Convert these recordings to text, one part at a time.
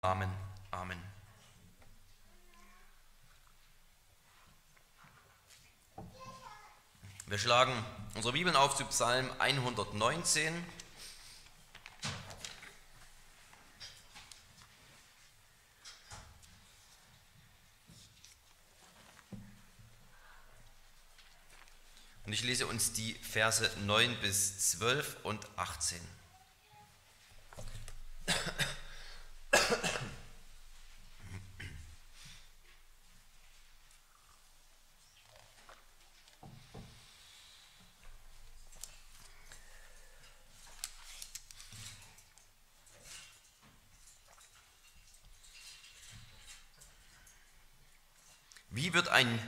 Amen. Amen. Wir schlagen unsere Bibeln auf zu Psalm 119. Und ich lese uns die Verse 9 bis 12 und 18. Wie wird ein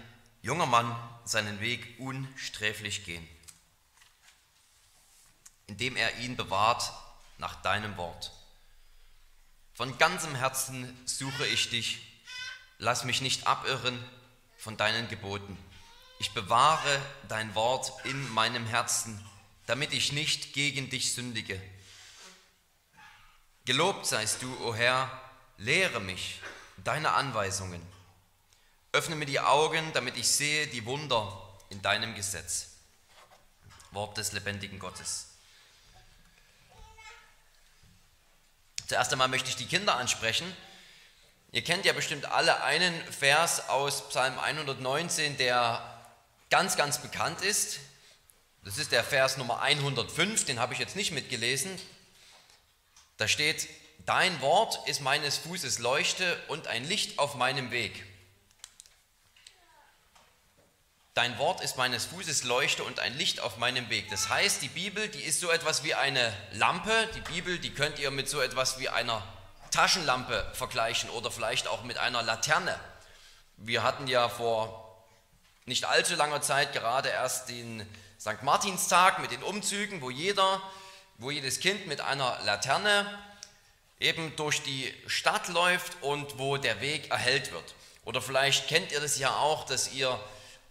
junger Mann seinen Weg unsträflich gehen, indem er ihn bewahrt nach deinem Wort. Von ganzem Herzen suche ich dich, lass mich nicht abirren von deinen Geboten. Ich bewahre dein Wort in meinem Herzen, damit ich nicht gegen dich sündige. Gelobt seist du, o Herr, lehre mich deine Anweisungen. Öffne mir die Augen, damit ich sehe die Wunder in deinem Gesetz. Wort des lebendigen Gottes. Zuerst einmal möchte ich die Kinder ansprechen. Ihr kennt ja bestimmt alle einen Vers aus Psalm 119, der ganz, ganz bekannt ist. Das ist der Vers Nummer 105, den habe ich jetzt nicht mitgelesen. Da steht, Dein Wort ist meines Fußes Leuchte und ein Licht auf meinem Weg. Dein Wort ist meines Fußes Leuchte und ein Licht auf meinem Weg. Das heißt, die Bibel, die ist so etwas wie eine Lampe. Die Bibel, die könnt ihr mit so etwas wie einer Taschenlampe vergleichen oder vielleicht auch mit einer Laterne. Wir hatten ja vor nicht allzu langer Zeit gerade erst den St. Martinstag mit den Umzügen, wo jeder, wo jedes Kind mit einer Laterne eben durch die Stadt läuft und wo der Weg erhellt wird. Oder vielleicht kennt ihr das ja auch, dass ihr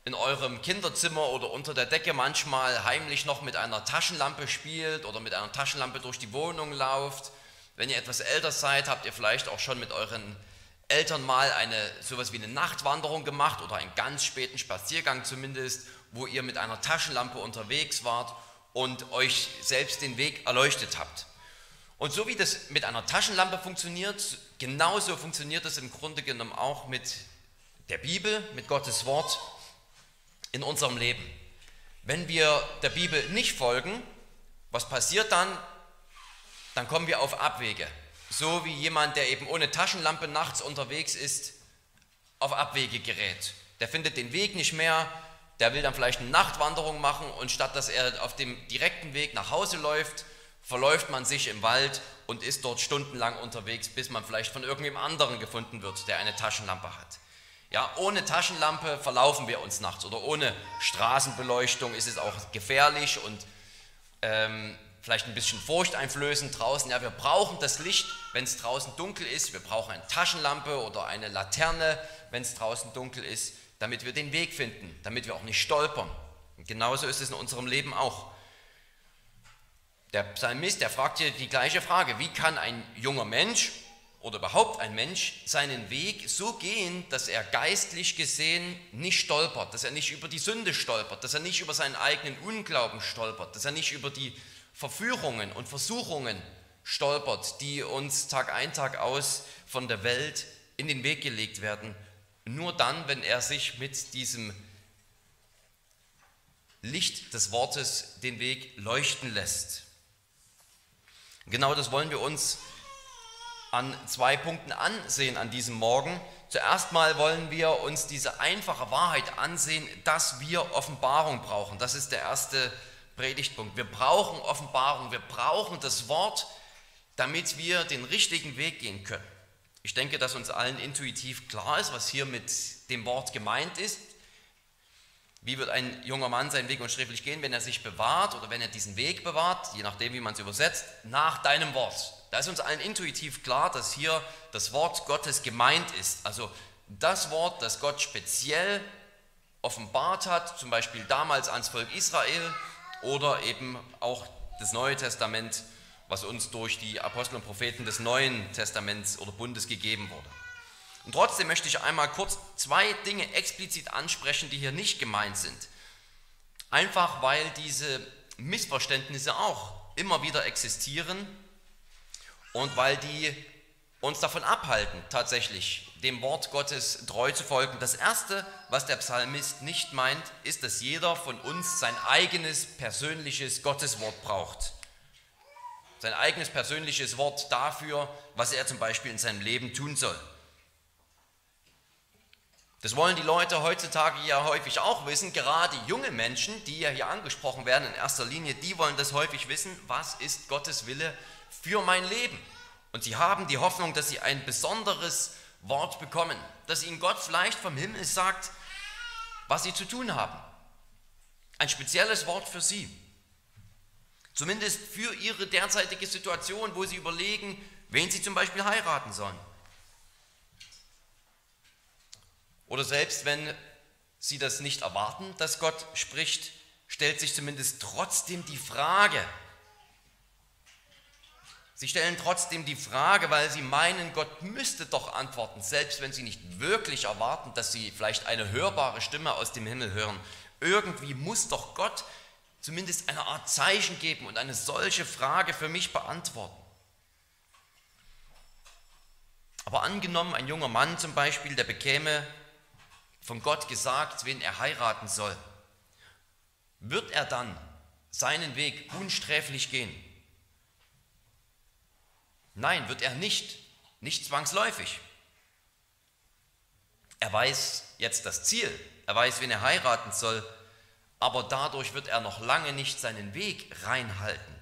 in eurem Kinderzimmer oder unter der Decke manchmal heimlich noch mit einer Taschenlampe spielt oder mit einer Taschenlampe durch die Wohnung lauft. Wenn ihr etwas älter seid, habt ihr vielleicht auch schon mit euren Eltern mal eine sowas wie eine Nachtwanderung gemacht oder einen ganz späten Spaziergang zumindest, wo ihr mit einer Taschenlampe unterwegs wart und euch selbst den Weg erleuchtet habt. Und so wie das mit einer Taschenlampe funktioniert, genauso funktioniert es im Grunde genommen auch mit der Bibel, mit Gottes Wort in unserem Leben. Wenn wir der Bibel nicht folgen, was passiert dann? Dann kommen wir auf Abwege. So wie jemand, der eben ohne Taschenlampe nachts unterwegs ist, auf Abwege gerät. Der findet den Weg nicht mehr, der will dann vielleicht eine Nachtwanderung machen und statt dass er auf dem direkten Weg nach Hause läuft, verläuft man sich im Wald und ist dort stundenlang unterwegs, bis man vielleicht von irgendjemand anderen gefunden wird, der eine Taschenlampe hat. Ja, ohne Taschenlampe verlaufen wir uns nachts oder ohne Straßenbeleuchtung ist es auch gefährlich und ähm, vielleicht ein bisschen furchteinflößend draußen. Ja, wir brauchen das Licht, wenn es draußen dunkel ist. Wir brauchen eine Taschenlampe oder eine Laterne, wenn es draußen dunkel ist, damit wir den Weg finden, damit wir auch nicht stolpern. Und genauso ist es in unserem Leben auch. Der Psalmist, der fragt hier die gleiche Frage, wie kann ein junger Mensch oder überhaupt ein Mensch seinen Weg so gehen, dass er geistlich gesehen nicht stolpert, dass er nicht über die Sünde stolpert, dass er nicht über seinen eigenen Unglauben stolpert, dass er nicht über die Verführungen und Versuchungen stolpert, die uns Tag ein, Tag aus von der Welt in den Weg gelegt werden. Nur dann, wenn er sich mit diesem Licht des Wortes den Weg leuchten lässt. Genau das wollen wir uns an zwei Punkten ansehen an diesem Morgen. Zuerst mal wollen wir uns diese einfache Wahrheit ansehen, dass wir Offenbarung brauchen. Das ist der erste Predigtpunkt. Wir brauchen Offenbarung, wir brauchen das Wort, damit wir den richtigen Weg gehen können. Ich denke, dass uns allen intuitiv klar ist, was hier mit dem Wort gemeint ist. Wie wird ein junger Mann seinen Weg unschriftlich gehen, wenn er sich bewahrt oder wenn er diesen Weg bewahrt, je nachdem, wie man es übersetzt, nach deinem Wort. Da ist uns allen intuitiv klar, dass hier das Wort Gottes gemeint ist. Also das Wort, das Gott speziell offenbart hat, zum Beispiel damals ans Volk Israel oder eben auch das Neue Testament, was uns durch die Apostel und Propheten des Neuen Testaments oder Bundes gegeben wurde. Und trotzdem möchte ich einmal kurz zwei Dinge explizit ansprechen, die hier nicht gemeint sind. Einfach weil diese Missverständnisse auch immer wieder existieren und weil die uns davon abhalten, tatsächlich dem Wort Gottes treu zu folgen. Das Erste, was der Psalmist nicht meint, ist, dass jeder von uns sein eigenes persönliches Gotteswort braucht. Sein eigenes persönliches Wort dafür, was er zum Beispiel in seinem Leben tun soll. Das wollen die Leute heutzutage ja häufig auch wissen, gerade junge Menschen, die ja hier angesprochen werden in erster Linie, die wollen das häufig wissen, was ist Gottes Wille für mein Leben? Und sie haben die Hoffnung, dass sie ein besonderes Wort bekommen, dass ihnen Gott vielleicht vom Himmel sagt, was sie zu tun haben. Ein spezielles Wort für sie. Zumindest für ihre derzeitige Situation, wo sie überlegen, wen sie zum Beispiel heiraten sollen. Oder selbst wenn sie das nicht erwarten, dass Gott spricht, stellt sich zumindest trotzdem die Frage, Sie stellen trotzdem die Frage, weil sie meinen, Gott müsste doch antworten, selbst wenn sie nicht wirklich erwarten, dass sie vielleicht eine hörbare Stimme aus dem Himmel hören. Irgendwie muss doch Gott zumindest eine Art Zeichen geben und eine solche Frage für mich beantworten. Aber angenommen, ein junger Mann zum Beispiel, der bekäme von Gott gesagt, wen er heiraten soll, wird er dann seinen Weg unsträflich gehen? Nein, wird er nicht, nicht zwangsläufig. Er weiß jetzt das Ziel, er weiß, wen er heiraten soll, aber dadurch wird er noch lange nicht seinen Weg reinhalten.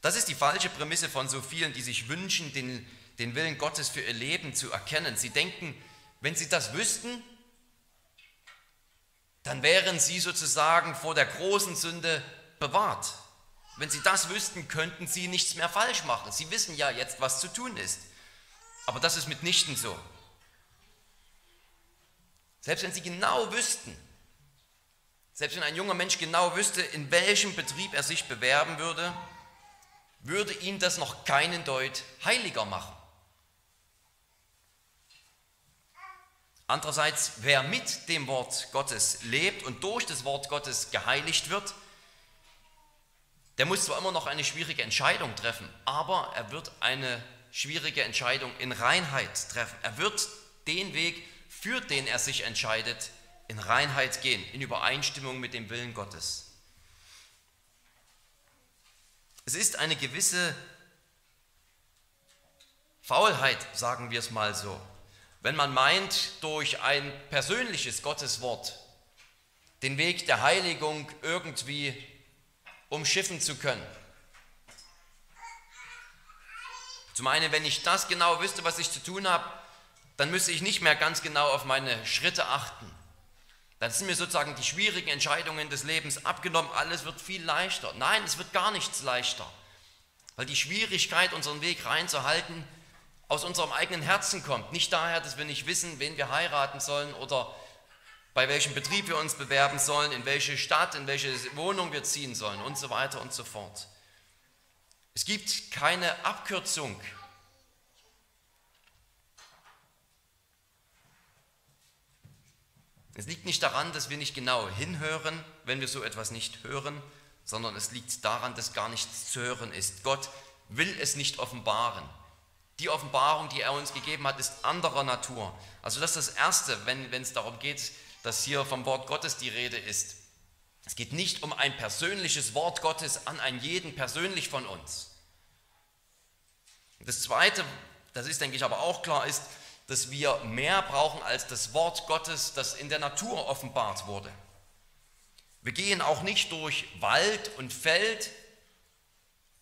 Das ist die falsche Prämisse von so vielen, die sich wünschen, den, den Willen Gottes für ihr Leben zu erkennen. Sie denken, wenn sie das wüssten, dann wären sie sozusagen vor der großen Sünde bewahrt. Wenn sie das wüssten, könnten sie nichts mehr falsch machen. Sie wissen ja jetzt, was zu tun ist. Aber das ist mitnichten so. Selbst wenn sie genau wüssten, selbst wenn ein junger Mensch genau wüsste, in welchem Betrieb er sich bewerben würde, würde ihn das noch keinen Deut heiliger machen. Andererseits, wer mit dem Wort Gottes lebt und durch das Wort Gottes geheiligt wird, der muss zwar immer noch eine schwierige Entscheidung treffen, aber er wird eine schwierige Entscheidung in Reinheit treffen. Er wird den Weg, für den er sich entscheidet, in Reinheit gehen, in Übereinstimmung mit dem Willen Gottes. Es ist eine gewisse Faulheit, sagen wir es mal so, wenn man meint, durch ein persönliches Gotteswort den Weg der Heiligung irgendwie umschiffen zu können. Zum einen, wenn ich das genau wüsste, was ich zu tun habe, dann müsste ich nicht mehr ganz genau auf meine Schritte achten. Dann sind mir sozusagen die schwierigen Entscheidungen des Lebens abgenommen, alles wird viel leichter. Nein, es wird gar nichts leichter, weil die Schwierigkeit, unseren Weg reinzuhalten, aus unserem eigenen Herzen kommt. Nicht daher, dass wir nicht wissen, wen wir heiraten sollen oder bei welchem Betrieb wir uns bewerben sollen, in welche Stadt, in welche Wohnung wir ziehen sollen und so weiter und so fort. Es gibt keine Abkürzung. Es liegt nicht daran, dass wir nicht genau hinhören, wenn wir so etwas nicht hören, sondern es liegt daran, dass gar nichts zu hören ist. Gott will es nicht offenbaren. Die Offenbarung, die er uns gegeben hat, ist anderer Natur. Also das ist das Erste, wenn, es darum geht, dass hier vom Wort Gottes die Rede ist. Es geht nicht um ein persönliches Wort Gottes an einen jeden persönlich von uns. Das Zweite, das ist, denke ich, aber auch klar, ist, dass wir mehr brauchen als das Wort Gottes, das in der Natur offenbart wurde. Wir gehen auch nicht durch Wald und Feld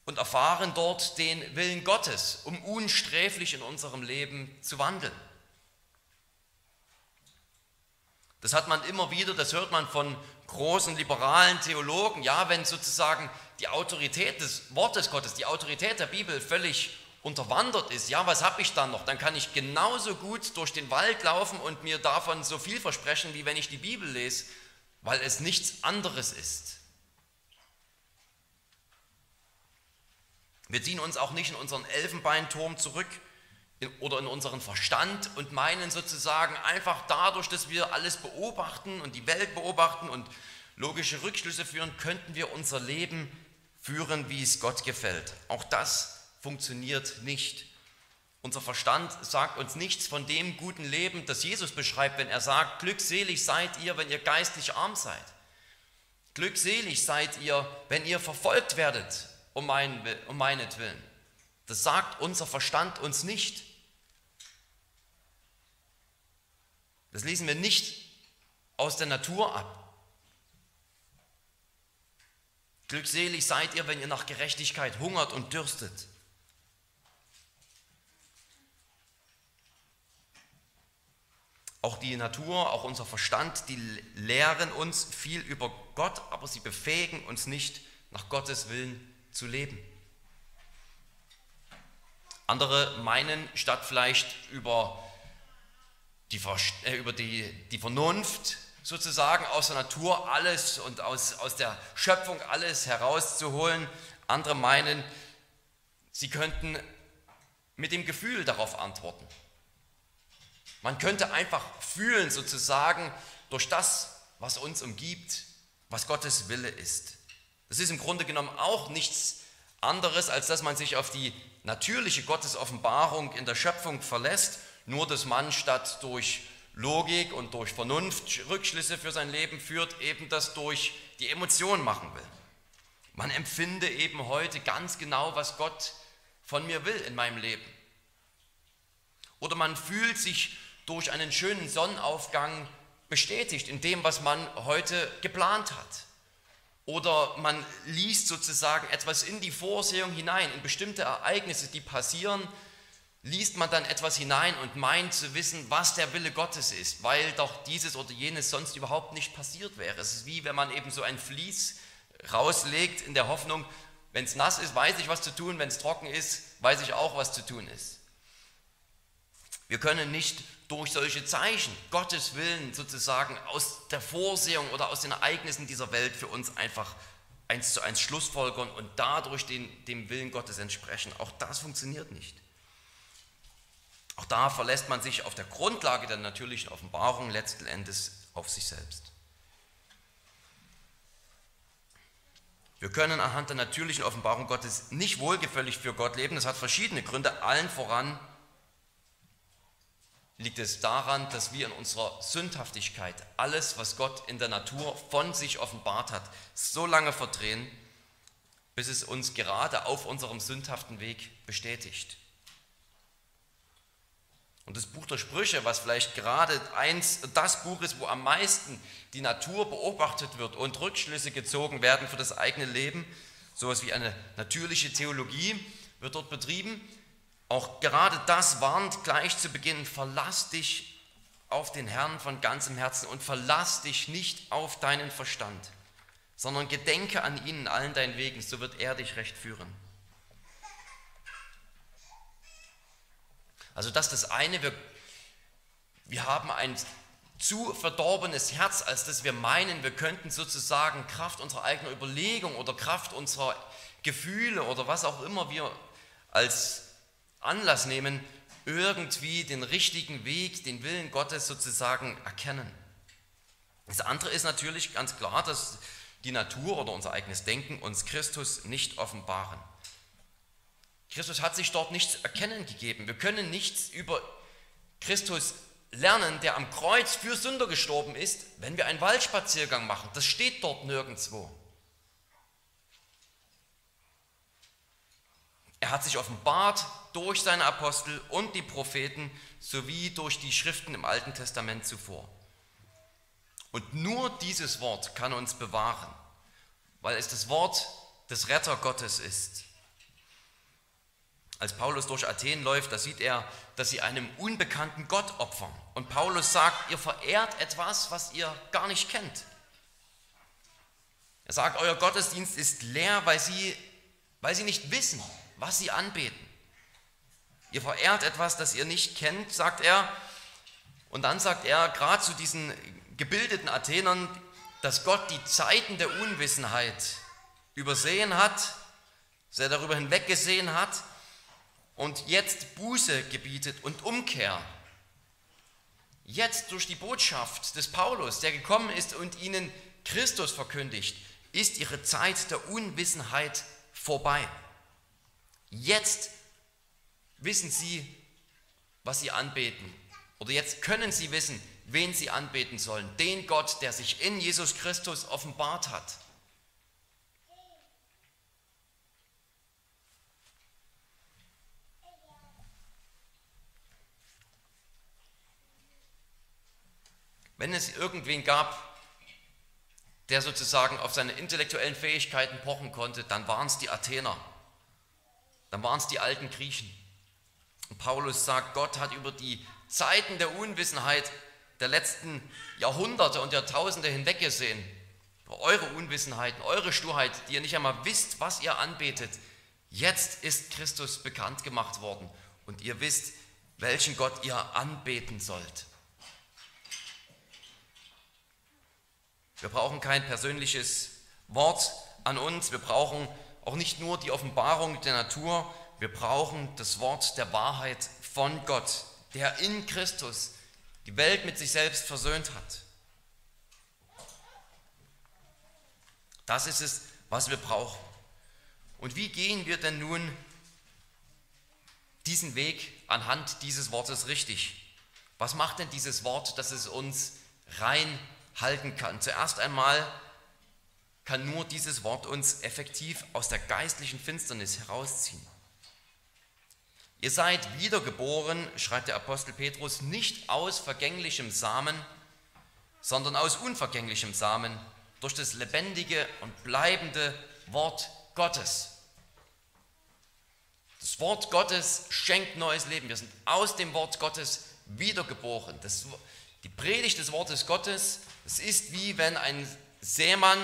und erfahren dort den Willen Gottes, um unsträflich in unserem Leben zu wandeln. Das hat man immer wieder, das hört man von großen liberalen Theologen, ja, wenn sozusagen die Autorität des Wortes Gottes, die Autorität der Bibel völlig unterwandert ist, ja, was habe ich dann noch? Dann kann ich genauso gut durch den Wald laufen und mir davon so viel versprechen, wie wenn ich die Bibel lese, weil es nichts anderes ist. Wir ziehen uns auch nicht in unseren Elfenbeinturm zurück oder in unseren Verstand und meinen sozusagen einfach dadurch, dass wir alles beobachten und die Welt beobachten und logische Rückschlüsse führen, könnten wir unser Leben führen, wie es Gott gefällt. Auch das funktioniert nicht. Unser Verstand sagt uns nichts von dem guten Leben, das Jesus beschreibt, wenn er sagt, glückselig seid ihr, wenn ihr geistlich arm seid. Glückselig seid ihr, wenn ihr verfolgt werdet um, mein, um meinetwillen. Das sagt unser Verstand uns nicht. Das lesen wir nicht aus der Natur ab. Glückselig seid ihr, wenn ihr nach Gerechtigkeit hungert und dürstet. Auch die Natur, auch unser Verstand, die lehren uns viel über Gott, aber sie befähigen uns nicht, nach Gottes Willen zu leben. Andere meinen, statt vielleicht über die, äh, über die, die Vernunft sozusagen aus der Natur alles und aus, aus der Schöpfung alles herauszuholen, andere meinen, sie könnten mit dem Gefühl darauf antworten. Man könnte einfach fühlen sozusagen durch das, was uns umgibt, was Gottes Wille ist. Das ist im Grunde genommen auch nichts anderes, als dass man sich auf die natürliche Gottesoffenbarung in der Schöpfung verlässt, nur dass man statt durch Logik und durch Vernunft Rückschlüsse für sein Leben führt, eben das durch die Emotionen machen will. Man empfinde eben heute ganz genau, was Gott von mir will in meinem Leben. Oder man fühlt sich durch einen schönen Sonnenaufgang bestätigt in dem, was man heute geplant hat. Oder man liest sozusagen etwas in die Vorsehung hinein, in bestimmte Ereignisse, die passieren, liest man dann etwas hinein und meint zu wissen, was der Wille Gottes ist, weil doch dieses oder jenes sonst überhaupt nicht passiert wäre. Es ist wie wenn man eben so ein Vlies rauslegt in der Hoffnung, wenn es nass ist, weiß ich, was zu tun, wenn es trocken ist, weiß ich auch, was zu tun ist. Wir können nicht durch solche Zeichen Gottes Willen sozusagen aus der Vorsehung oder aus den Ereignissen dieser Welt für uns einfach eins zu eins schlussfolgern und dadurch den, dem Willen Gottes entsprechen. Auch das funktioniert nicht. Auch da verlässt man sich auf der Grundlage der natürlichen Offenbarung letzten Endes auf sich selbst. Wir können anhand der natürlichen Offenbarung Gottes nicht wohlgefällig für Gott leben. Das hat verschiedene Gründe. Allen voran liegt es daran, dass wir in unserer Sündhaftigkeit alles, was Gott in der Natur von sich offenbart hat, so lange verdrehen, bis es uns gerade auf unserem sündhaften Weg bestätigt. Und das Buch der Sprüche, was vielleicht gerade eins, das Buch ist, wo am meisten die Natur beobachtet wird und Rückschlüsse gezogen werden für das eigene Leben, sowas wie eine natürliche Theologie wird dort betrieben, auch gerade das warnt gleich zu Beginn, verlass dich auf den Herrn von ganzem Herzen und verlass dich nicht auf deinen Verstand, sondern gedenke an ihn in allen deinen Wegen, so wird er dich recht führen. Also das ist das eine, wir, wir haben ein zu verdorbenes Herz, als dass wir meinen, wir könnten sozusagen Kraft unserer eigenen Überlegung oder Kraft unserer Gefühle oder was auch immer wir als Anlass nehmen, irgendwie den richtigen Weg, den Willen Gottes sozusagen erkennen. Das andere ist natürlich ganz klar, dass die Natur oder unser eigenes Denken uns Christus nicht offenbaren. Christus hat sich dort nichts erkennen gegeben. Wir können nichts über Christus lernen, der am Kreuz für Sünder gestorben ist, wenn wir einen Waldspaziergang machen. Das steht dort nirgendwo. Er hat sich offenbart durch seine Apostel und die Propheten sowie durch die Schriften im Alten Testament zuvor. Und nur dieses Wort kann uns bewahren, weil es das Wort des Retter Gottes ist. Als Paulus durch Athen läuft, da sieht er, dass sie einem unbekannten Gott opfern. Und Paulus sagt, ihr verehrt etwas, was ihr gar nicht kennt. Er sagt, euer Gottesdienst ist leer, weil sie, weil sie nicht wissen, was sie anbeten. Ihr verehrt etwas, das ihr nicht kennt, sagt er. Und dann sagt er gerade zu diesen gebildeten Athenern, dass Gott die Zeiten der Unwissenheit übersehen hat, dass er darüber hinweggesehen hat und jetzt Buße gebietet und Umkehr. Jetzt durch die Botschaft des Paulus, der gekommen ist und ihnen Christus verkündigt, ist ihre Zeit der Unwissenheit vorbei. Jetzt wissen sie, was sie anbeten. Oder jetzt können sie wissen, wen sie anbeten sollen. Den Gott, der sich in Jesus Christus offenbart hat. Wenn es irgendwen gab, der sozusagen auf seine intellektuellen Fähigkeiten pochen konnte, dann waren es die Athener, dann waren es die alten Griechen. Und Paulus sagt, Gott hat über die Zeiten der Unwissenheit der letzten Jahrhunderte und Jahrtausende hinweggesehen. Eure Unwissenheiten, eure Sturheit, die ihr nicht einmal wisst, was ihr anbetet. Jetzt ist Christus bekannt gemacht worden und ihr wisst, welchen Gott ihr anbeten sollt. Wir brauchen kein persönliches Wort an uns. Wir brauchen auch nicht nur die Offenbarung der Natur. Wir brauchen das Wort der Wahrheit von Gott, der in Christus die Welt mit sich selbst versöhnt hat. Das ist es, was wir brauchen. Und wie gehen wir denn nun diesen Weg anhand dieses Wortes richtig? Was macht denn dieses Wort, dass es uns rein halten kann. Zuerst einmal kann nur dieses Wort uns effektiv aus der geistlichen Finsternis herausziehen. Ihr seid wiedergeboren, schreibt der Apostel Petrus, nicht aus vergänglichem Samen, sondern aus unvergänglichem Samen durch das lebendige und bleibende Wort Gottes. Das Wort Gottes schenkt neues Leben. Wir sind aus dem Wort Gottes wiedergeboren. Das, die Predigt des Wortes Gottes es ist wie wenn ein Seemann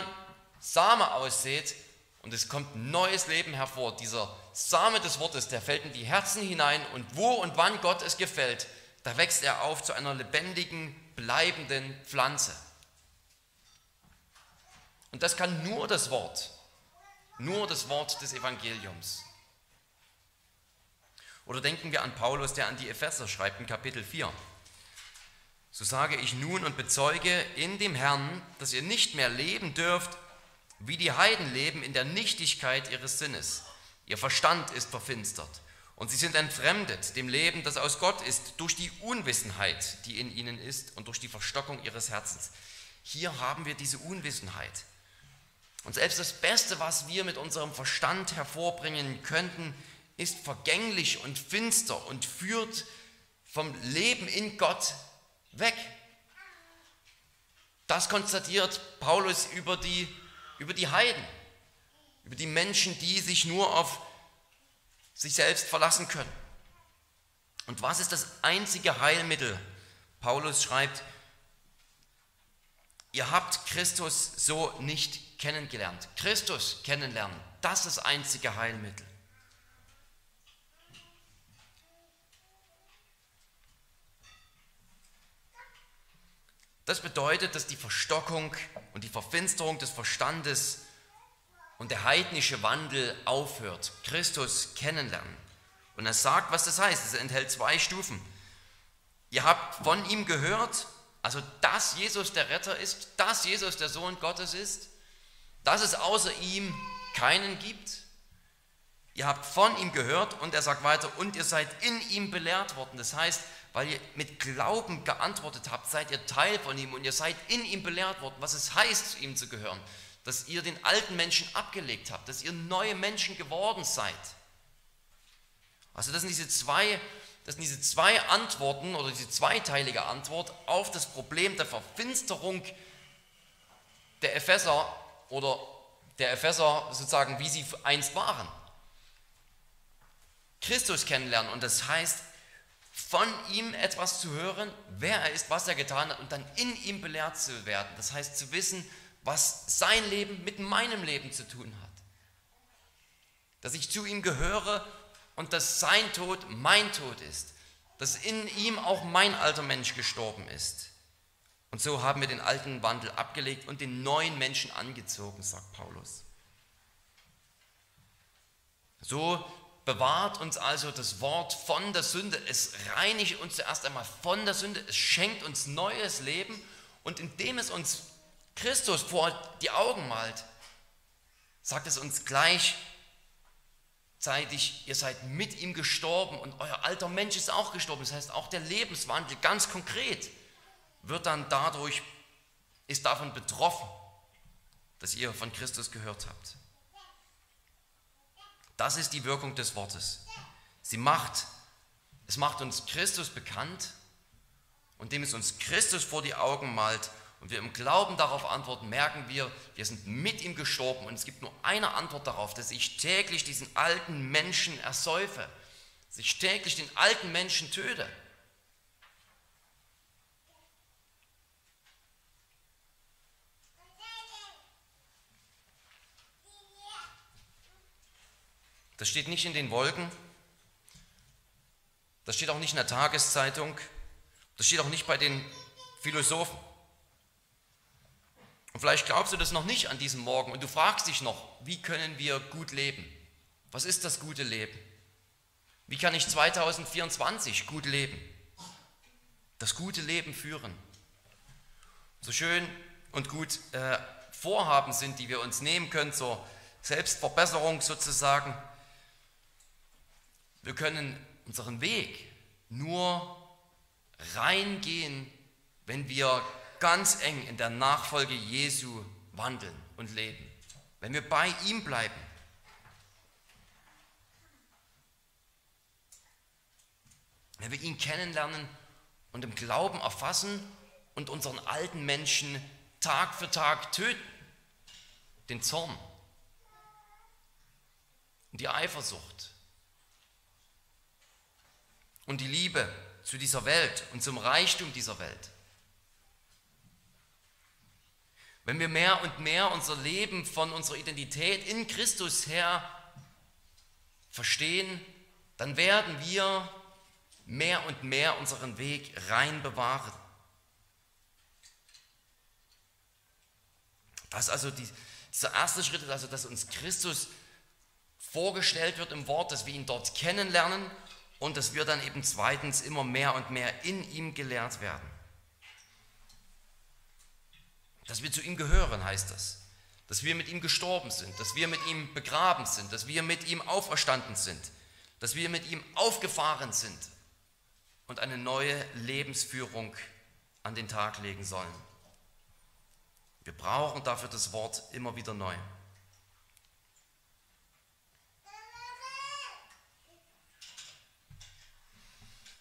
Same aussät und es kommt neues Leben hervor. Dieser Same des Wortes, der fällt in die Herzen hinein und wo und wann Gott es gefällt, da wächst er auf zu einer lebendigen, bleibenden Pflanze. Und das kann nur das Wort, nur das Wort des Evangeliums. Oder denken wir an Paulus, der an die Epheser schreibt in Kapitel 4. So sage ich nun und bezeuge in dem Herrn, dass ihr nicht mehr leben dürft, wie die Heiden leben in der Nichtigkeit ihres Sinnes. Ihr Verstand ist verfinstert und sie sind entfremdet dem Leben, das aus Gott ist, durch die Unwissenheit, die in ihnen ist und durch die Verstockung ihres Herzens. Hier haben wir diese Unwissenheit. Und selbst das Beste, was wir mit unserem Verstand hervorbringen könnten, ist vergänglich und finster und führt vom Leben in Gott weg. Das konstatiert Paulus über die, über die Heiden, über die Menschen, die sich nur auf sich selbst verlassen können. Und was ist das einzige Heilmittel? Paulus schreibt, ihr habt Christus so nicht kennengelernt. Christus kennenlernen, das ist das einzige Heilmittel. Das bedeutet, dass die Verstockung und die Verfinsterung des Verstandes und der heidnische Wandel aufhört. Christus kennenlernen. Und er sagt, was das heißt. Es enthält zwei Stufen. Ihr habt von ihm gehört, also dass Jesus der Retter ist, dass Jesus der Sohn Gottes ist, dass es außer ihm keinen gibt. Ihr habt von ihm gehört und er sagt weiter, und ihr seid in ihm belehrt worden. Das heißt, weil ihr mit Glauben geantwortet habt, seid ihr Teil von ihm und ihr seid in ihm belehrt worden, was es heißt, zu ihm zu gehören. Dass ihr den alten Menschen abgelegt habt, dass ihr neue Menschen geworden seid. Also das sind diese zwei, das sind diese zwei Antworten oder diese zweiteilige Antwort auf das Problem der Verfinsterung der Epheser oder der Epheser sozusagen, wie sie einst waren. Christus kennenlernen und das heißt, von ihm etwas zu hören, wer er ist, was er getan hat und dann in ihm belehrt zu werden. Das heißt zu wissen, was sein Leben mit meinem Leben zu tun hat. Dass ich zu ihm gehöre und dass sein Tod mein Tod ist. Dass in ihm auch mein alter Mensch gestorben ist. Und so haben wir den alten Wandel abgelegt und den neuen Menschen angezogen, sagt Paulus. So bewahrt uns also das Wort von der Sünde. Es reinigt uns zuerst einmal von der Sünde. Es schenkt uns neues Leben. Und indem es uns Christus vor die Augen malt, sagt es uns gleichzeitig, ihr seid mit ihm gestorben und euer alter Mensch ist auch gestorben. Das heißt, auch der Lebenswandel ganz konkret wird dann dadurch, ist davon betroffen, dass ihr von Christus gehört habt. Das ist die Wirkung des Wortes. Sie macht, es macht uns Christus bekannt und dem es uns Christus vor die Augen malt und wir im Glauben darauf antworten, merken wir, wir sind mit ihm gestorben und es gibt nur eine Antwort darauf, dass ich täglich diesen alten Menschen ersäufe, dass ich täglich den alten Menschen töte. Das steht nicht in den Wolken. Das steht auch nicht in der Tageszeitung. Das steht auch nicht bei den Philosophen. Und vielleicht glaubst du das noch nicht an diesem Morgen und du fragst dich noch, wie können wir gut leben? Was ist das gute Leben? Wie kann ich 2024 gut leben? Das gute Leben führen. So schön und gut äh, Vorhaben sind, die wir uns nehmen können zur Selbstverbesserung sozusagen. Wir können unseren Weg nur reingehen, wenn wir ganz eng in der Nachfolge Jesu wandeln und leben, wenn wir bei ihm bleiben. Wenn wir ihn kennenlernen und im Glauben erfassen und unseren alten Menschen Tag für Tag töten, den Zorn und die Eifersucht und die Liebe zu dieser Welt und zum Reichtum dieser Welt. Wenn wir mehr und mehr unser Leben von unserer Identität in Christus her verstehen, dann werden wir mehr und mehr unseren Weg rein bewahren. Das also die, dieser erste Schritt ist also, dass uns Christus vorgestellt wird im Wort, dass wir ihn dort kennenlernen und dass wir dann eben zweitens immer mehr und mehr in ihm gelehrt werden. Dass wir zu ihm gehören, heißt das. Dass wir mit ihm gestorben sind, dass wir mit ihm begraben sind, dass wir mit ihm auferstanden sind, dass wir mit ihm aufgefahren sind und eine neue Lebensführung an den Tag legen sollen. Wir brauchen dafür das Wort immer wieder neu.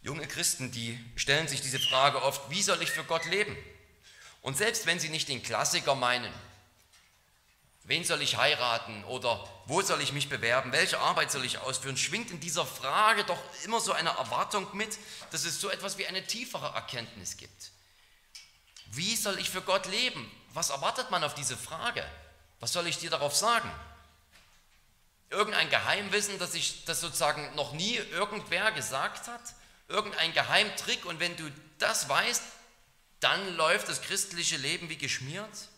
Junge Christen, die stellen sich diese Frage oft, wie soll ich für Gott leben? Und selbst wenn sie nicht den Klassiker meinen, wen soll ich heiraten oder wo soll ich mich bewerben, welche Arbeit soll ich ausführen, schwingt in dieser Frage doch immer so eine Erwartung mit, dass es so etwas wie eine tiefere Erkenntnis gibt. Wie soll ich für Gott leben? Was erwartet man auf diese Frage? Was soll ich dir darauf sagen? Irgendein Geheimwissen, das ich das sozusagen noch nie irgendwer gesagt hat? Irgendein Geheimtrick und wenn du das weißt, dann läuft das christliche Leben wie geschmiert?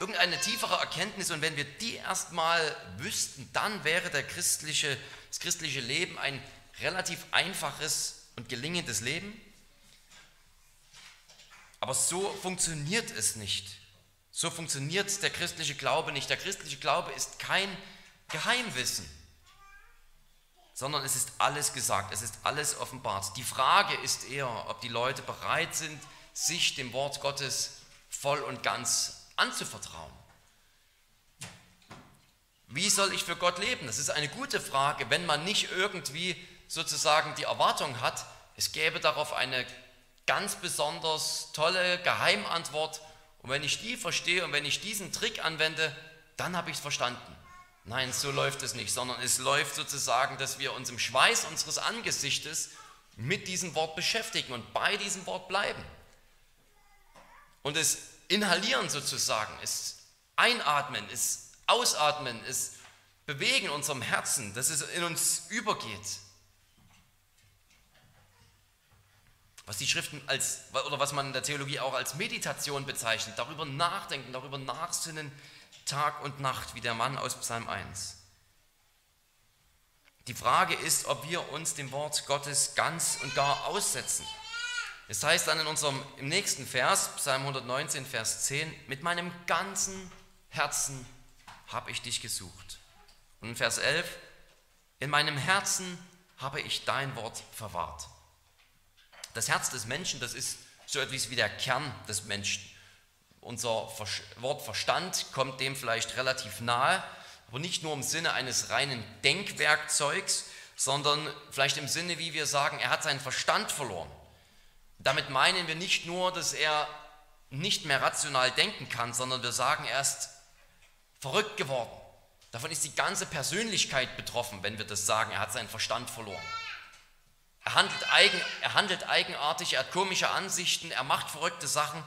Irgendeine tiefere Erkenntnis und wenn wir die erstmal wüssten, dann wäre der christliche, das christliche Leben ein relativ einfaches und gelingendes Leben. Aber so funktioniert es nicht. So funktioniert der christliche Glaube nicht. Der christliche Glaube ist kein Geheimwissen sondern es ist alles gesagt, es ist alles offenbart. Die Frage ist eher, ob die Leute bereit sind, sich dem Wort Gottes voll und ganz anzuvertrauen. Wie soll ich für Gott leben? Das ist eine gute Frage, wenn man nicht irgendwie sozusagen die Erwartung hat, es gäbe darauf eine ganz besonders tolle Geheimantwort und wenn ich die verstehe und wenn ich diesen Trick anwende, dann habe ich es verstanden. Nein, so läuft es nicht, sondern es läuft sozusagen, dass wir uns im Schweiß unseres Angesichtes mit diesem Wort beschäftigen und bei diesem Wort bleiben. Und es inhalieren sozusagen, es einatmen, es ausatmen, es bewegen unserem Herzen, dass es in uns übergeht. Was die Schriften als, oder was man in der Theologie auch als Meditation bezeichnet, darüber nachdenken, darüber nachsinnen, Tag und Nacht, wie der Mann aus Psalm 1. Die Frage ist, ob wir uns dem Wort Gottes ganz und gar aussetzen. Es heißt dann in unserem im nächsten Vers, Psalm 119, Vers 10, mit meinem ganzen Herzen habe ich dich gesucht. Und in Vers 11, in meinem Herzen habe ich dein Wort verwahrt. Das Herz des Menschen, das ist so etwas wie der Kern des Menschen. Unser Wort Verstand kommt dem vielleicht relativ nahe, aber nicht nur im Sinne eines reinen Denkwerkzeugs, sondern vielleicht im Sinne, wie wir sagen, er hat seinen Verstand verloren. Damit meinen wir nicht nur, dass er nicht mehr rational denken kann, sondern wir sagen, er ist verrückt geworden. Davon ist die ganze Persönlichkeit betroffen, wenn wir das sagen, er hat seinen Verstand verloren. Er handelt, eigen, er handelt eigenartig, er hat komische Ansichten, er macht verrückte Sachen.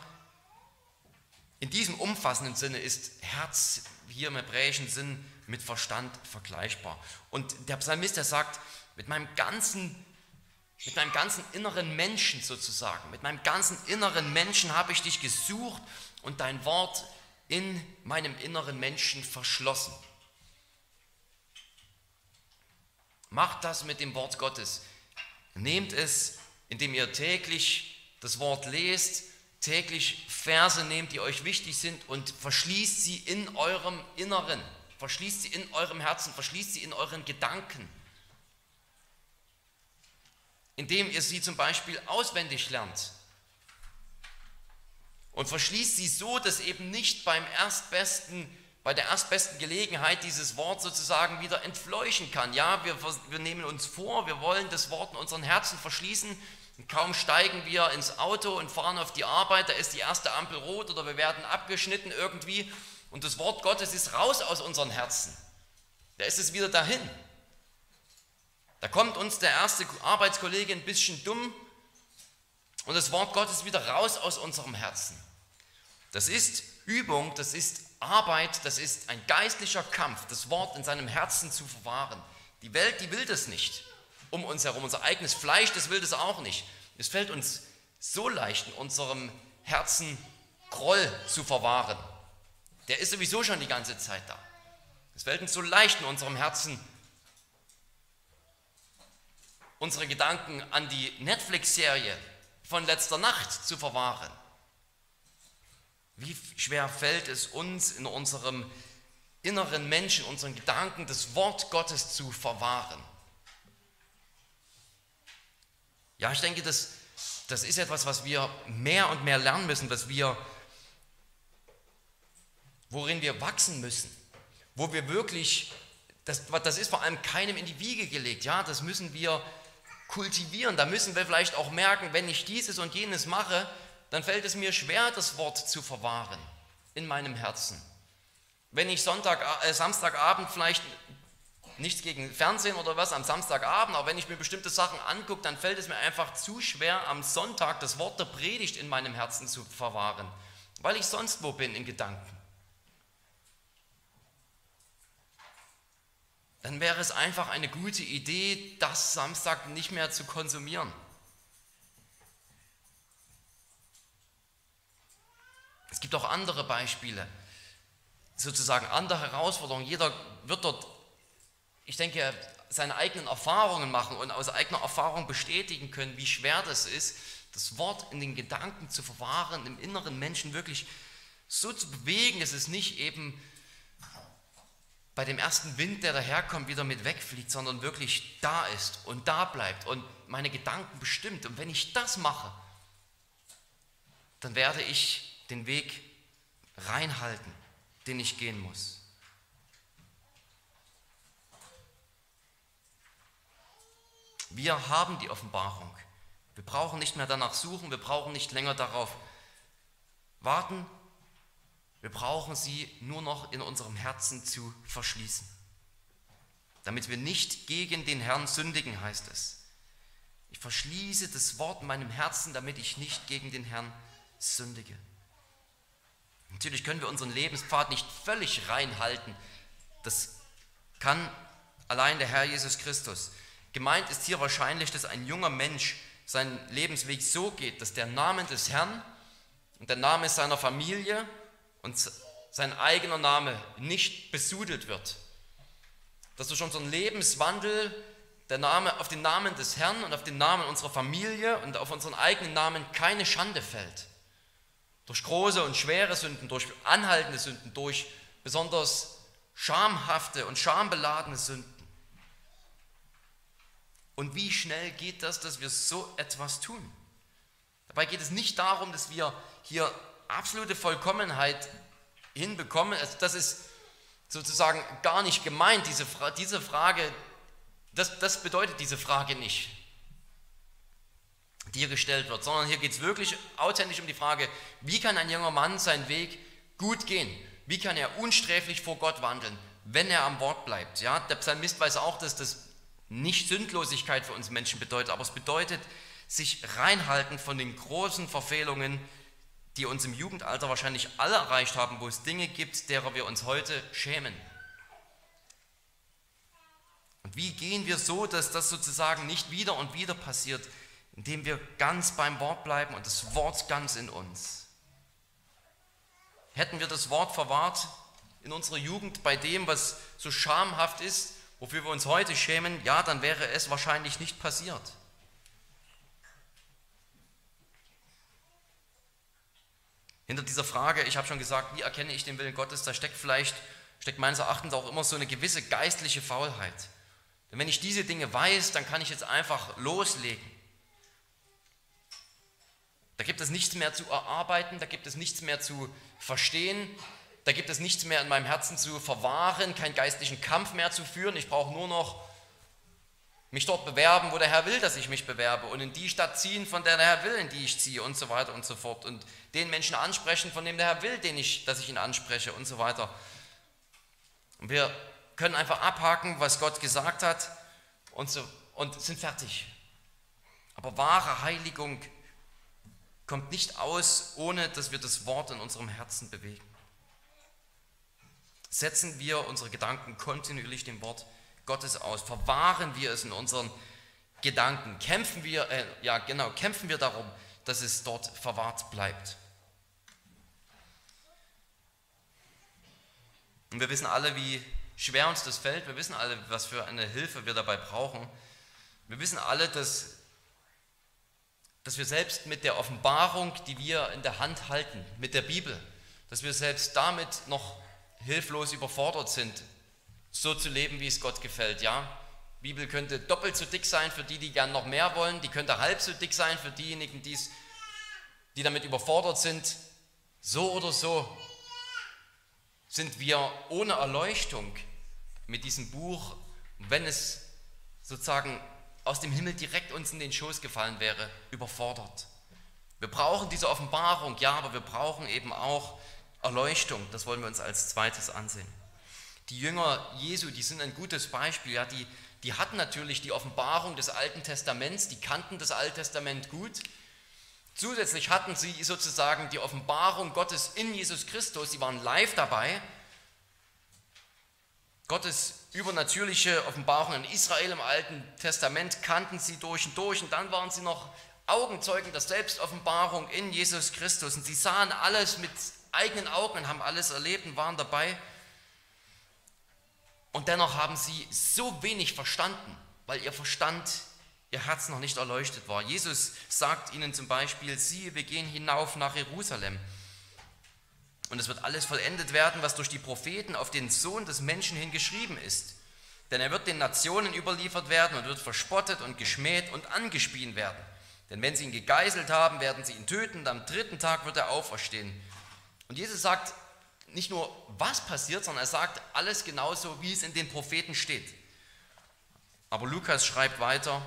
In diesem umfassenden Sinne ist Herz hier im hebräischen Sinn mit Verstand vergleichbar. Und der Psalmist, der sagt, mit meinem ganzen, mit meinem ganzen inneren Menschen sozusagen, mit meinem ganzen inneren Menschen habe ich dich gesucht und dein Wort in meinem inneren Menschen verschlossen. Macht das mit dem Wort Gottes. Nehmt es, indem ihr täglich das Wort lest, täglich Verse nehmt, die euch wichtig sind und verschließt sie in eurem Inneren, verschließt sie in eurem Herzen, verschließt sie in euren Gedanken. Indem ihr sie zum Beispiel auswendig lernt und verschließt sie so, dass eben nicht beim erstbesten, bei der erstbesten Gelegenheit dieses Wort sozusagen wieder entfleuchen kann. Ja, wir, wir nehmen uns vor, wir wollen das Wort in unseren Herzen verschließen, Kaum steigen wir ins Auto und fahren auf die Arbeit, da ist die erste Ampel rot oder wir werden abgeschnitten irgendwie und das Wort Gottes ist raus aus unseren Herzen. Da ist es wieder dahin. Da kommt uns der erste Arbeitskollege ein bisschen dumm und das Wort Gottes wieder raus aus unserem Herzen. Das ist Übung, das ist Arbeit, das ist ein geistlicher Kampf, das Wort in seinem Herzen zu verwahren. Die Welt, die will das nicht um uns herum. Unser eigenes Fleisch, das will das auch nicht. Es fällt uns so leicht, in unserem Herzen Groll zu verwahren. Der ist sowieso schon die ganze Zeit da. Es fällt uns so leicht, in unserem Herzen unsere Gedanken an die Netflix-Serie von letzter Nacht zu verwahren. Wie schwer fällt es uns in unserem inneren Menschen, unseren Gedanken, das Wort Gottes zu verwahren? Ja, ich denke, das, das ist etwas, was wir mehr und mehr lernen müssen, was wir, worin wir wachsen müssen, wo wir wirklich, das, das ist vor allem keinem in die Wiege gelegt, ja, das müssen wir kultivieren, da müssen wir vielleicht auch merken, wenn ich dieses und jenes mache, dann fällt es mir schwer, das Wort zu verwahren in meinem Herzen. Wenn ich Sonntag, äh, Samstagabend vielleicht nichts gegen Fernsehen oder was am Samstagabend, aber wenn ich mir bestimmte Sachen angucke, dann fällt es mir einfach zu schwer, am Sonntag das Wort der Predigt in meinem Herzen zu verwahren, weil ich sonst wo bin in Gedanken. Dann wäre es einfach eine gute Idee, das Samstag nicht mehr zu konsumieren. Es gibt auch andere Beispiele, sozusagen andere Herausforderungen. Jeder wird dort ich denke, seine eigenen Erfahrungen machen und aus eigener Erfahrung bestätigen können, wie schwer das ist, das Wort in den Gedanken zu verwahren, im inneren Menschen wirklich so zu bewegen, dass es nicht eben bei dem ersten Wind, der daherkommt, wieder mit wegfliegt, sondern wirklich da ist und da bleibt und meine Gedanken bestimmt. Und wenn ich das mache, dann werde ich den Weg reinhalten, den ich gehen muss. Wir haben die Offenbarung. Wir brauchen nicht mehr danach suchen, wir brauchen nicht länger darauf warten. Wir brauchen sie nur noch in unserem Herzen zu verschließen. Damit wir nicht gegen den Herrn sündigen, heißt es. Ich verschließe das Wort in meinem Herzen, damit ich nicht gegen den Herrn sündige. Natürlich können wir unseren Lebenspfad nicht völlig reinhalten. Das kann allein der Herr Jesus Christus. Gemeint ist hier wahrscheinlich, dass ein junger Mensch seinen Lebensweg so geht, dass der Name des Herrn und der Name seiner Familie und sein eigener Name nicht besudelt wird. Dass durch unseren Lebenswandel der Name, auf den Namen des Herrn und auf den Namen unserer Familie und auf unseren eigenen Namen keine Schande fällt. Durch große und schwere Sünden, durch anhaltende Sünden, durch besonders schamhafte und schambeladene Sünden. Und wie schnell geht das, dass wir so etwas tun? Dabei geht es nicht darum, dass wir hier absolute Vollkommenheit hinbekommen. Also das ist sozusagen gar nicht gemeint, diese, Fra diese Frage, das, das bedeutet diese Frage nicht, die hier gestellt wird, sondern hier geht es wirklich authentisch um die Frage, wie kann ein junger Mann seinen Weg gut gehen? Wie kann er unsträflich vor Gott wandeln, wenn er am Wort bleibt? Ja, der Psalmist weiß auch, dass das nicht Sündlosigkeit für uns Menschen bedeutet, aber es bedeutet sich reinhalten von den großen Verfehlungen, die uns im Jugendalter wahrscheinlich alle erreicht haben, wo es Dinge gibt, derer wir uns heute schämen. Und wie gehen wir so, dass das sozusagen nicht wieder und wieder passiert, indem wir ganz beim Wort bleiben und das Wort ganz in uns? Hätten wir das Wort verwahrt in unserer Jugend bei dem, was so schamhaft ist, wofür wir uns heute schämen, ja, dann wäre es wahrscheinlich nicht passiert. Hinter dieser Frage, ich habe schon gesagt, wie erkenne ich den Willen Gottes, da steckt vielleicht, steckt meines Erachtens auch immer so eine gewisse geistliche Faulheit. Denn wenn ich diese Dinge weiß, dann kann ich jetzt einfach loslegen. Da gibt es nichts mehr zu erarbeiten, da gibt es nichts mehr zu verstehen, da gibt es nichts mehr in meinem Herzen zu verwahren, keinen geistlichen Kampf mehr zu führen. Ich brauche nur noch mich dort bewerben, wo der Herr will, dass ich mich bewerbe und in die Stadt ziehen, von der der Herr will, in die ich ziehe und so weiter und so fort und den Menschen ansprechen, von dem der Herr will, den ich, dass ich ihn anspreche und so weiter. Und wir können einfach abhaken, was Gott gesagt hat und, so, und sind fertig. Aber wahre Heiligung kommt nicht aus, ohne dass wir das Wort in unserem Herzen bewegen. Setzen wir unsere Gedanken kontinuierlich dem Wort Gottes aus? Verwahren wir es in unseren Gedanken? Kämpfen wir, äh, ja genau, kämpfen wir darum, dass es dort verwahrt bleibt? Und wir wissen alle, wie schwer uns das fällt. Wir wissen alle, was für eine Hilfe wir dabei brauchen. Wir wissen alle, dass, dass wir selbst mit der Offenbarung, die wir in der Hand halten, mit der Bibel, dass wir selbst damit noch hilflos überfordert sind, so zu leben, wie es Gott gefällt. Ja, Bibel könnte doppelt so dick sein für die, die gern noch mehr wollen. Die könnte halb so dick sein für diejenigen, die damit überfordert sind. So oder so sind wir ohne Erleuchtung mit diesem Buch, wenn es sozusagen aus dem Himmel direkt uns in den Schoß gefallen wäre, überfordert. Wir brauchen diese Offenbarung, ja, aber wir brauchen eben auch Erleuchtung. Das wollen wir uns als zweites ansehen. Die Jünger Jesu, die sind ein gutes Beispiel. Ja, die, die hatten natürlich die Offenbarung des Alten Testaments, die kannten das Alte Testament gut. Zusätzlich hatten sie sozusagen die Offenbarung Gottes in Jesus Christus, sie waren live dabei. Gottes übernatürliche Offenbarung in Israel im Alten Testament kannten sie durch und durch und dann waren sie noch Augenzeugen der Selbstoffenbarung in Jesus Christus und sie sahen alles mit eigenen Augen und haben alles erlebt und waren dabei. Und dennoch haben sie so wenig verstanden, weil ihr Verstand, ihr Herz noch nicht erleuchtet war. Jesus sagt ihnen zum Beispiel, siehe, wir gehen hinauf nach Jerusalem. Und es wird alles vollendet werden, was durch die Propheten auf den Sohn des Menschen hin geschrieben ist. Denn er wird den Nationen überliefert werden und wird verspottet und geschmäht und angespien werden. Denn wenn sie ihn gegeißelt haben, werden sie ihn töten und am dritten Tag wird er auferstehen. Und Jesus sagt, nicht nur, was passiert, sondern er sagt alles genauso, wie es in den Propheten steht. Aber Lukas schreibt weiter,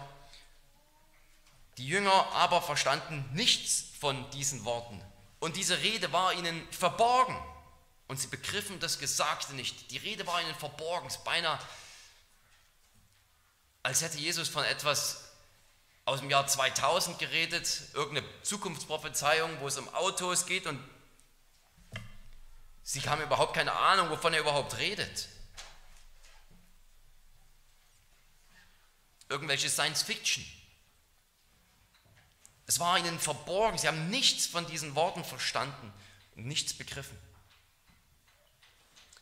die Jünger aber verstanden nichts von diesen Worten. Und diese Rede war ihnen verborgen. Und sie begriffen das Gesagte nicht. Die Rede war ihnen verborgen. Es ist beinahe, als hätte Jesus von etwas aus dem Jahr 2000 geredet, irgendeine Zukunftsprophezeiung, wo es um Autos geht und Sie haben überhaupt keine Ahnung, wovon er überhaupt redet. Irgendwelche Science Fiction. Es war ihnen verborgen. Sie haben nichts von diesen Worten verstanden und nichts begriffen.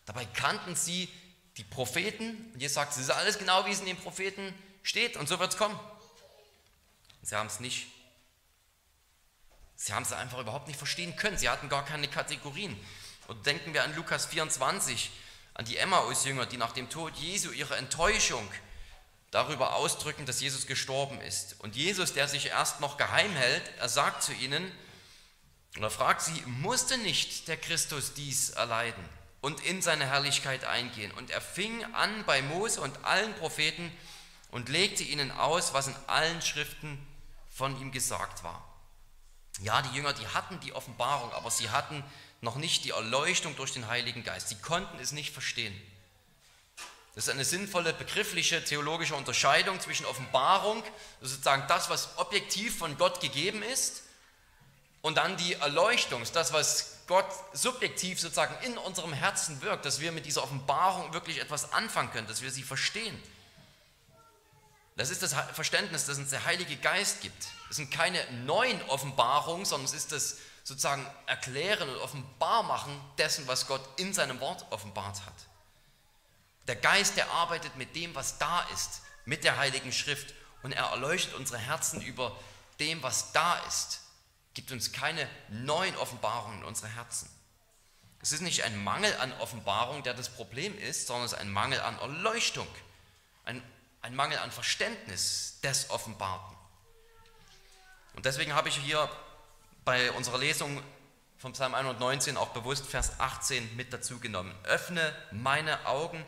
Dabei kannten sie die Propheten. Und jetzt sagt, es ist alles genau, wie es in den Propheten steht und so wird es kommen. Sie haben es nicht. Sie haben es einfach überhaupt nicht verstehen können. Sie hatten gar keine Kategorien. Und denken wir an Lukas 24, an die Emmaus-Jünger, die nach dem Tod Jesu ihre Enttäuschung darüber ausdrücken, dass Jesus gestorben ist. Und Jesus, der sich erst noch geheim hält, er sagt zu ihnen, oder fragt sie, musste nicht der Christus dies erleiden und in seine Herrlichkeit eingehen? Und er fing an bei Mose und allen Propheten und legte ihnen aus, was in allen Schriften von ihm gesagt war. Ja, die Jünger, die hatten die Offenbarung, aber sie hatten noch nicht die Erleuchtung durch den Heiligen Geist. Sie konnten es nicht verstehen. Das ist eine sinnvolle begriffliche theologische Unterscheidung zwischen Offenbarung, sozusagen das, was objektiv von Gott gegeben ist, und dann die Erleuchtung, das, was Gott subjektiv sozusagen in unserem Herzen wirkt, dass wir mit dieser Offenbarung wirklich etwas anfangen können, dass wir sie verstehen. Das ist das Verständnis, das uns der Heilige Geist gibt. Es sind keine neuen Offenbarungen, sondern es ist das sozusagen Erklären und Offenbarmachen dessen, was Gott in seinem Wort offenbart hat. Der Geist, der arbeitet mit dem, was da ist, mit der Heiligen Schrift und er erleuchtet unsere Herzen über dem, was da ist, gibt uns keine neuen Offenbarungen in unsere Herzen. Es ist nicht ein Mangel an Offenbarung, der das Problem ist, sondern es ist ein Mangel an Erleuchtung, ein, ein Mangel an Verständnis des Offenbarten. Und deswegen habe ich hier bei unserer Lesung vom Psalm 119 auch bewusst Vers 18 mit dazu genommen. Öffne meine Augen,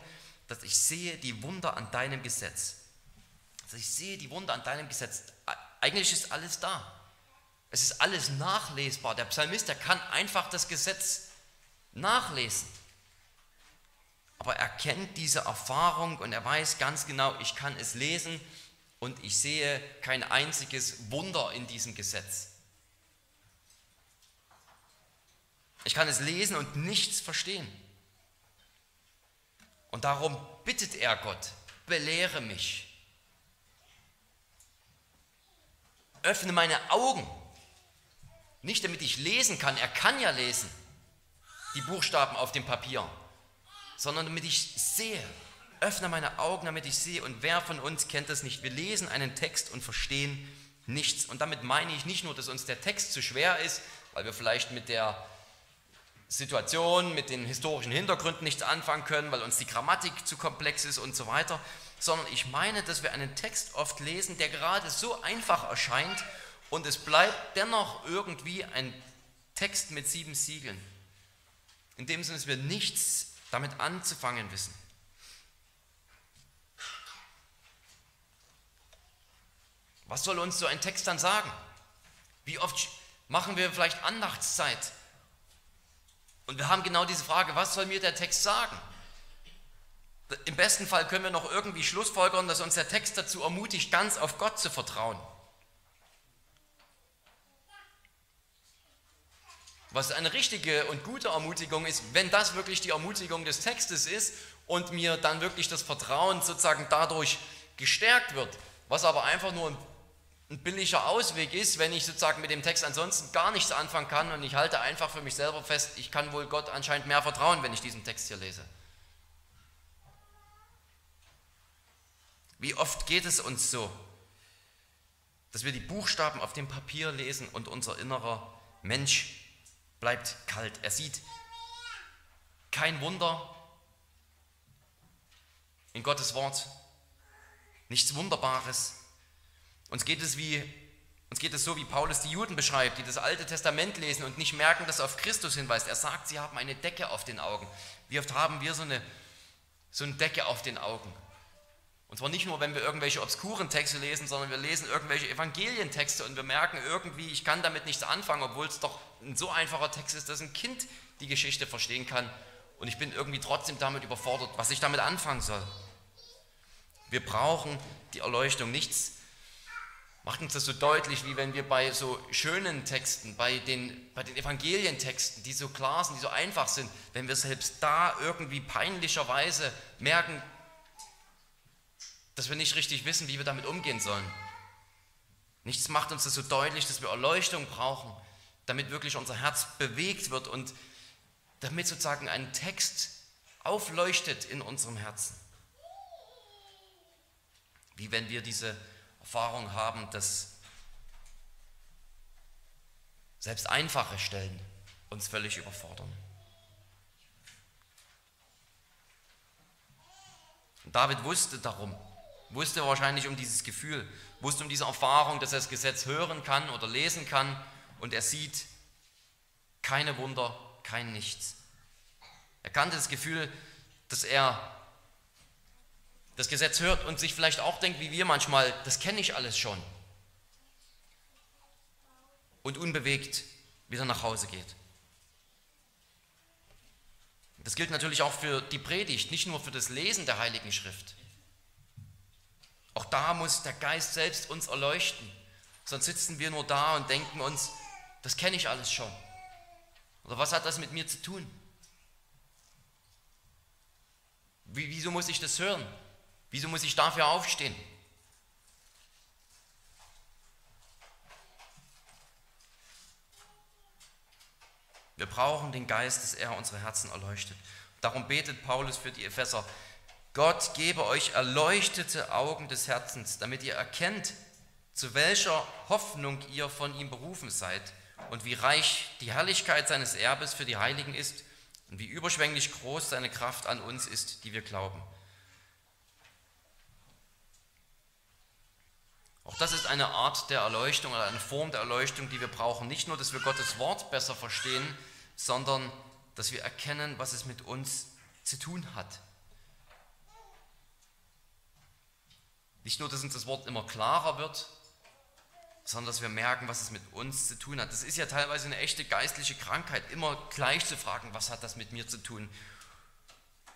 dass ich sehe die Wunder an deinem Gesetz. Dass ich sehe die Wunder an deinem Gesetz. Eigentlich ist alles da. Es ist alles nachlesbar. Der Psalmist, der kann einfach das Gesetz nachlesen. Aber er kennt diese Erfahrung und er weiß ganz genau, ich kann es lesen und ich sehe kein einziges Wunder in diesem Gesetz. Ich kann es lesen und nichts verstehen. Und darum bittet er Gott, belehre mich. Öffne meine Augen. Nicht damit ich lesen kann, er kann ja lesen, die Buchstaben auf dem Papier, sondern damit ich sehe. Öffne meine Augen, damit ich sehe. Und wer von uns kennt das nicht? Wir lesen einen Text und verstehen nichts. Und damit meine ich nicht nur, dass uns der Text zu schwer ist, weil wir vielleicht mit der Situation, mit den historischen Hintergründen nichts anfangen können, weil uns die Grammatik zu komplex ist und so weiter, sondern ich meine, dass wir einen Text oft lesen, der gerade so einfach erscheint und es bleibt dennoch irgendwie ein Text mit sieben Siegeln. In dem Sinne, dass wir nichts damit anzufangen wissen. Was soll uns so ein Text dann sagen? Wie oft machen wir vielleicht Andachtszeit und wir haben genau diese Frage, was soll mir der Text sagen? Im besten Fall können wir noch irgendwie schlussfolgern, dass uns der Text dazu ermutigt, ganz auf Gott zu vertrauen. Was eine richtige und gute Ermutigung ist, wenn das wirklich die Ermutigung des Textes ist und mir dann wirklich das Vertrauen sozusagen dadurch gestärkt wird, was aber einfach nur ein ein billiger Ausweg ist, wenn ich sozusagen mit dem Text ansonsten gar nichts anfangen kann und ich halte einfach für mich selber fest, ich kann wohl Gott anscheinend mehr vertrauen, wenn ich diesen Text hier lese. Wie oft geht es uns so, dass wir die Buchstaben auf dem Papier lesen und unser innerer Mensch bleibt kalt. Er sieht kein Wunder in Gottes Wort, nichts Wunderbares. Uns geht es wie uns geht es so, wie Paulus die Juden beschreibt, die das Alte Testament lesen und nicht merken, dass er auf Christus hinweist. Er sagt, sie haben eine Decke auf den Augen. Wie oft haben wir so eine, so eine Decke auf den Augen? Und zwar nicht nur, wenn wir irgendwelche obskuren Texte lesen, sondern wir lesen irgendwelche Evangelientexte und wir merken irgendwie, ich kann damit nichts anfangen, obwohl es doch ein so einfacher Text ist, dass ein Kind die Geschichte verstehen kann. Und ich bin irgendwie trotzdem damit überfordert, was ich damit anfangen soll. Wir brauchen die Erleuchtung. Nichts macht uns das so deutlich, wie wenn wir bei so schönen Texten, bei den, bei den Evangelientexten, die so klar sind, die so einfach sind, wenn wir selbst da irgendwie peinlicherweise merken, dass wir nicht richtig wissen, wie wir damit umgehen sollen. Nichts macht uns das so deutlich, dass wir Erleuchtung brauchen, damit wirklich unser Herz bewegt wird und damit sozusagen ein Text aufleuchtet in unserem Herzen. Wie wenn wir diese Erfahrung haben, dass selbst einfache Stellen uns völlig überfordern. Und David wusste darum, wusste wahrscheinlich um dieses Gefühl, wusste um diese Erfahrung, dass er das Gesetz hören kann oder lesen kann und er sieht keine Wunder, kein Nichts. Er kannte das Gefühl, dass er das Gesetz hört und sich vielleicht auch denkt, wie wir manchmal, das kenne ich alles schon. Und unbewegt wieder nach Hause geht. Das gilt natürlich auch für die Predigt, nicht nur für das Lesen der Heiligen Schrift. Auch da muss der Geist selbst uns erleuchten. Sonst sitzen wir nur da und denken uns, das kenne ich alles schon. Oder was hat das mit mir zu tun? Wie, wieso muss ich das hören? Wieso muss ich dafür aufstehen? Wir brauchen den Geist, dass er unsere Herzen erleuchtet. Darum betet Paulus für die Epheser. Gott gebe euch erleuchtete Augen des Herzens, damit ihr erkennt, zu welcher Hoffnung ihr von ihm berufen seid und wie reich die Herrlichkeit seines Erbes für die Heiligen ist und wie überschwänglich groß seine Kraft an uns ist, die wir glauben. Auch das ist eine Art der Erleuchtung oder eine Form der Erleuchtung, die wir brauchen. Nicht nur, dass wir Gottes Wort besser verstehen, sondern dass wir erkennen, was es mit uns zu tun hat. Nicht nur, dass uns das Wort immer klarer wird, sondern dass wir merken, was es mit uns zu tun hat. Das ist ja teilweise eine echte geistliche Krankheit, immer gleich zu fragen, was hat das mit mir zu tun.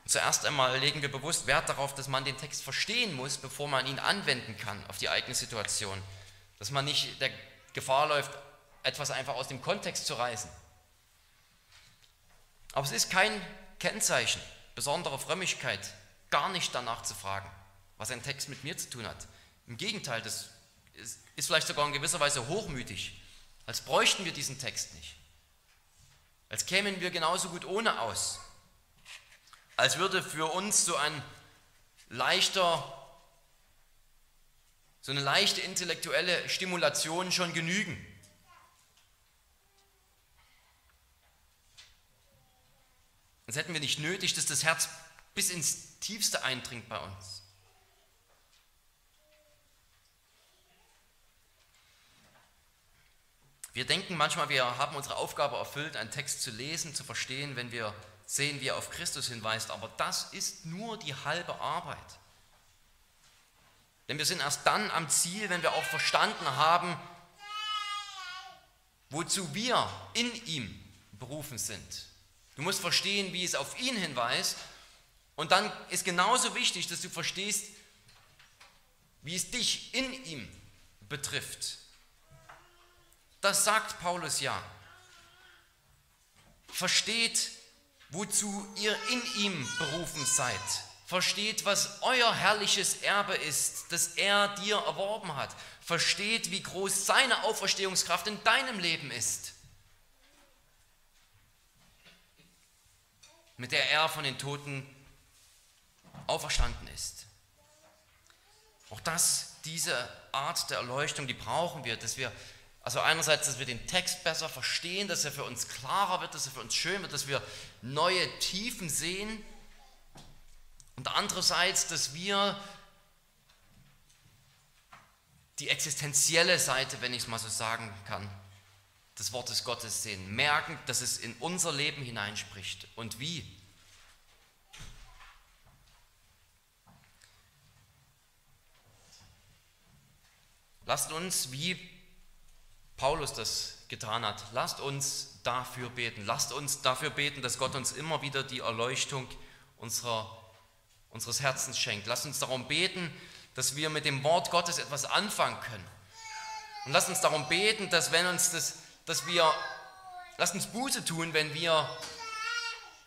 Zuerst einmal legen wir bewusst Wert darauf, dass man den Text verstehen muss, bevor man ihn anwenden kann auf die eigene Situation. Dass man nicht der Gefahr läuft, etwas einfach aus dem Kontext zu reißen. Aber es ist kein Kennzeichen besonderer Frömmigkeit, gar nicht danach zu fragen, was ein Text mit mir zu tun hat. Im Gegenteil, das ist vielleicht sogar in gewisser Weise hochmütig, als bräuchten wir diesen Text nicht. Als kämen wir genauso gut ohne aus als würde für uns so ein leichter, so eine leichte intellektuelle Stimulation schon genügen. Sonst hätten wir nicht nötig, dass das Herz bis ins Tiefste eindringt bei uns. Wir denken manchmal, wir haben unsere Aufgabe erfüllt, einen Text zu lesen, zu verstehen, wenn wir sehen, wie er auf Christus hinweist, aber das ist nur die halbe Arbeit. Denn wir sind erst dann am Ziel, wenn wir auch verstanden haben, wozu wir in ihm berufen sind. Du musst verstehen, wie es auf ihn hinweist. Und dann ist genauso wichtig, dass du verstehst, wie es dich in ihm betrifft. Das sagt Paulus ja. Versteht wozu ihr in ihm berufen seid. Versteht, was euer herrliches Erbe ist, das er dir erworben hat. Versteht, wie groß seine Auferstehungskraft in deinem Leben ist. Mit der er von den Toten auferstanden ist. Auch das, diese Art der Erleuchtung, die brauchen wir, dass wir also einerseits, dass wir den Text besser verstehen, dass er für uns klarer wird, dass er für uns schön wird, dass wir neue Tiefen sehen. Und andererseits, dass wir die existenzielle Seite, wenn ich es mal so sagen kann, des Wortes Gottes sehen, merken, dass es in unser Leben hineinspricht. Und wie? Lasst uns, wie Paulus das getan hat. Lasst uns dafür beten. Lasst uns dafür beten, dass Gott uns immer wieder die Erleuchtung unserer, unseres Herzens schenkt. Lasst uns darum beten, dass wir mit dem Wort Gottes etwas anfangen können. Und lasst uns darum beten, dass wenn uns das, dass wir, lasst uns Buße tun, wenn wir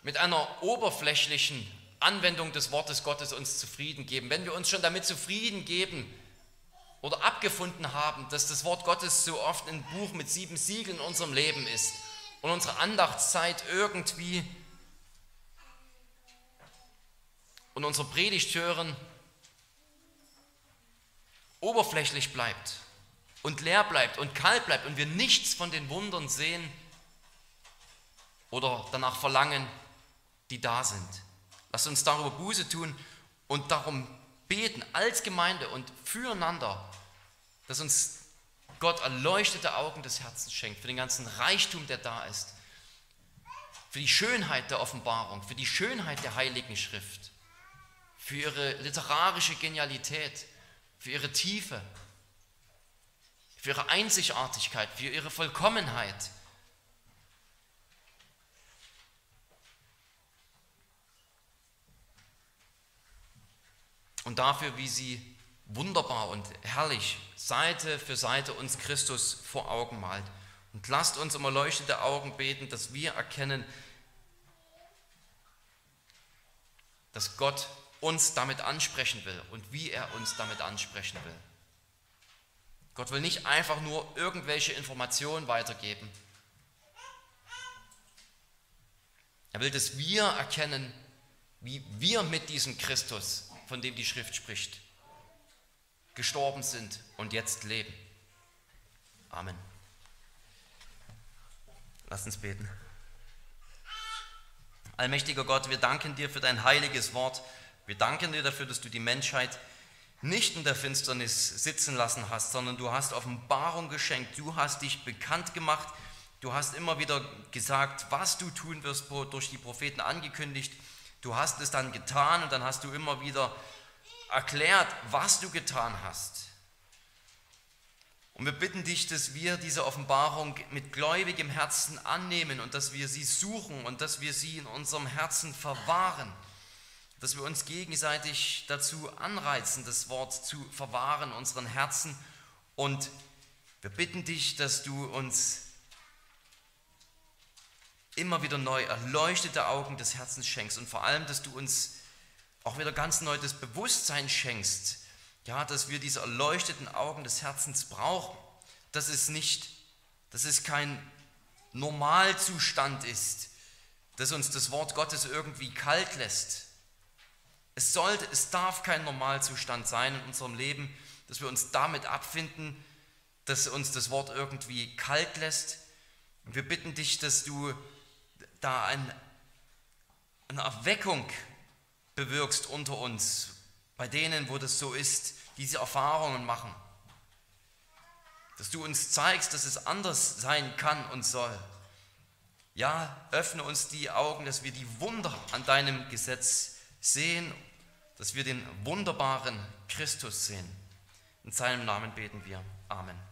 mit einer oberflächlichen Anwendung des Wortes Gottes uns zufrieden geben. Wenn wir uns schon damit zufrieden geben, oder abgefunden haben, dass das Wort Gottes so oft ein Buch mit sieben Siegeln in unserem Leben ist und unsere Andachtszeit irgendwie und unsere Predigt hören oberflächlich bleibt und leer bleibt und kalt bleibt und wir nichts von den Wundern sehen oder danach verlangen, die da sind. Lasst uns darüber Buße tun und darum beten als Gemeinde und füreinander, dass uns Gott erleuchtete Augen des Herzens schenkt für den ganzen Reichtum, der da ist, für die Schönheit der Offenbarung, für die Schönheit der Heiligen Schrift, für ihre literarische Genialität, für ihre Tiefe, für ihre Einzigartigkeit, für ihre Vollkommenheit. Und dafür, wie sie wunderbar und herrlich Seite für Seite uns Christus vor Augen malt. Und lasst uns um erleuchtete Augen beten, dass wir erkennen, dass Gott uns damit ansprechen will und wie er uns damit ansprechen will. Gott will nicht einfach nur irgendwelche Informationen weitergeben. Er will, dass wir erkennen, wie wir mit diesem Christus, von dem die Schrift spricht, gestorben sind und jetzt leben. Amen. Lass uns beten. Allmächtiger Gott, wir danken dir für dein heiliges Wort. Wir danken dir dafür, dass du die Menschheit nicht in der Finsternis sitzen lassen hast, sondern du hast Offenbarung geschenkt, du hast dich bekannt gemacht, du hast immer wieder gesagt, was du tun wirst, durch die Propheten angekündigt. Du hast es dann getan und dann hast du immer wieder erklärt, was du getan hast. Und wir bitten dich, dass wir diese Offenbarung mit gläubigem Herzen annehmen und dass wir sie suchen und dass wir sie in unserem Herzen verwahren, dass wir uns gegenseitig dazu anreizen, das Wort zu verwahren in unseren Herzen. Und wir bitten dich, dass du uns immer wieder neu erleuchtete Augen des Herzens schenkst und vor allem, dass du uns auch wieder ganz neu das Bewusstsein schenkst, ja, dass wir diese erleuchteten Augen des Herzens brauchen, dass es nicht, dass es kein Normalzustand ist, dass uns das Wort Gottes irgendwie kalt lässt. Es sollte, es darf kein Normalzustand sein in unserem Leben, dass wir uns damit abfinden, dass uns das Wort irgendwie kalt lässt. Und wir bitten dich, dass du da ein, eine Erweckung bewirkst unter uns, bei denen, wo das so ist, diese Erfahrungen machen. Dass du uns zeigst, dass es anders sein kann und soll. Ja, öffne uns die Augen, dass wir die Wunder an deinem Gesetz sehen, dass wir den wunderbaren Christus sehen. In seinem Namen beten wir. Amen.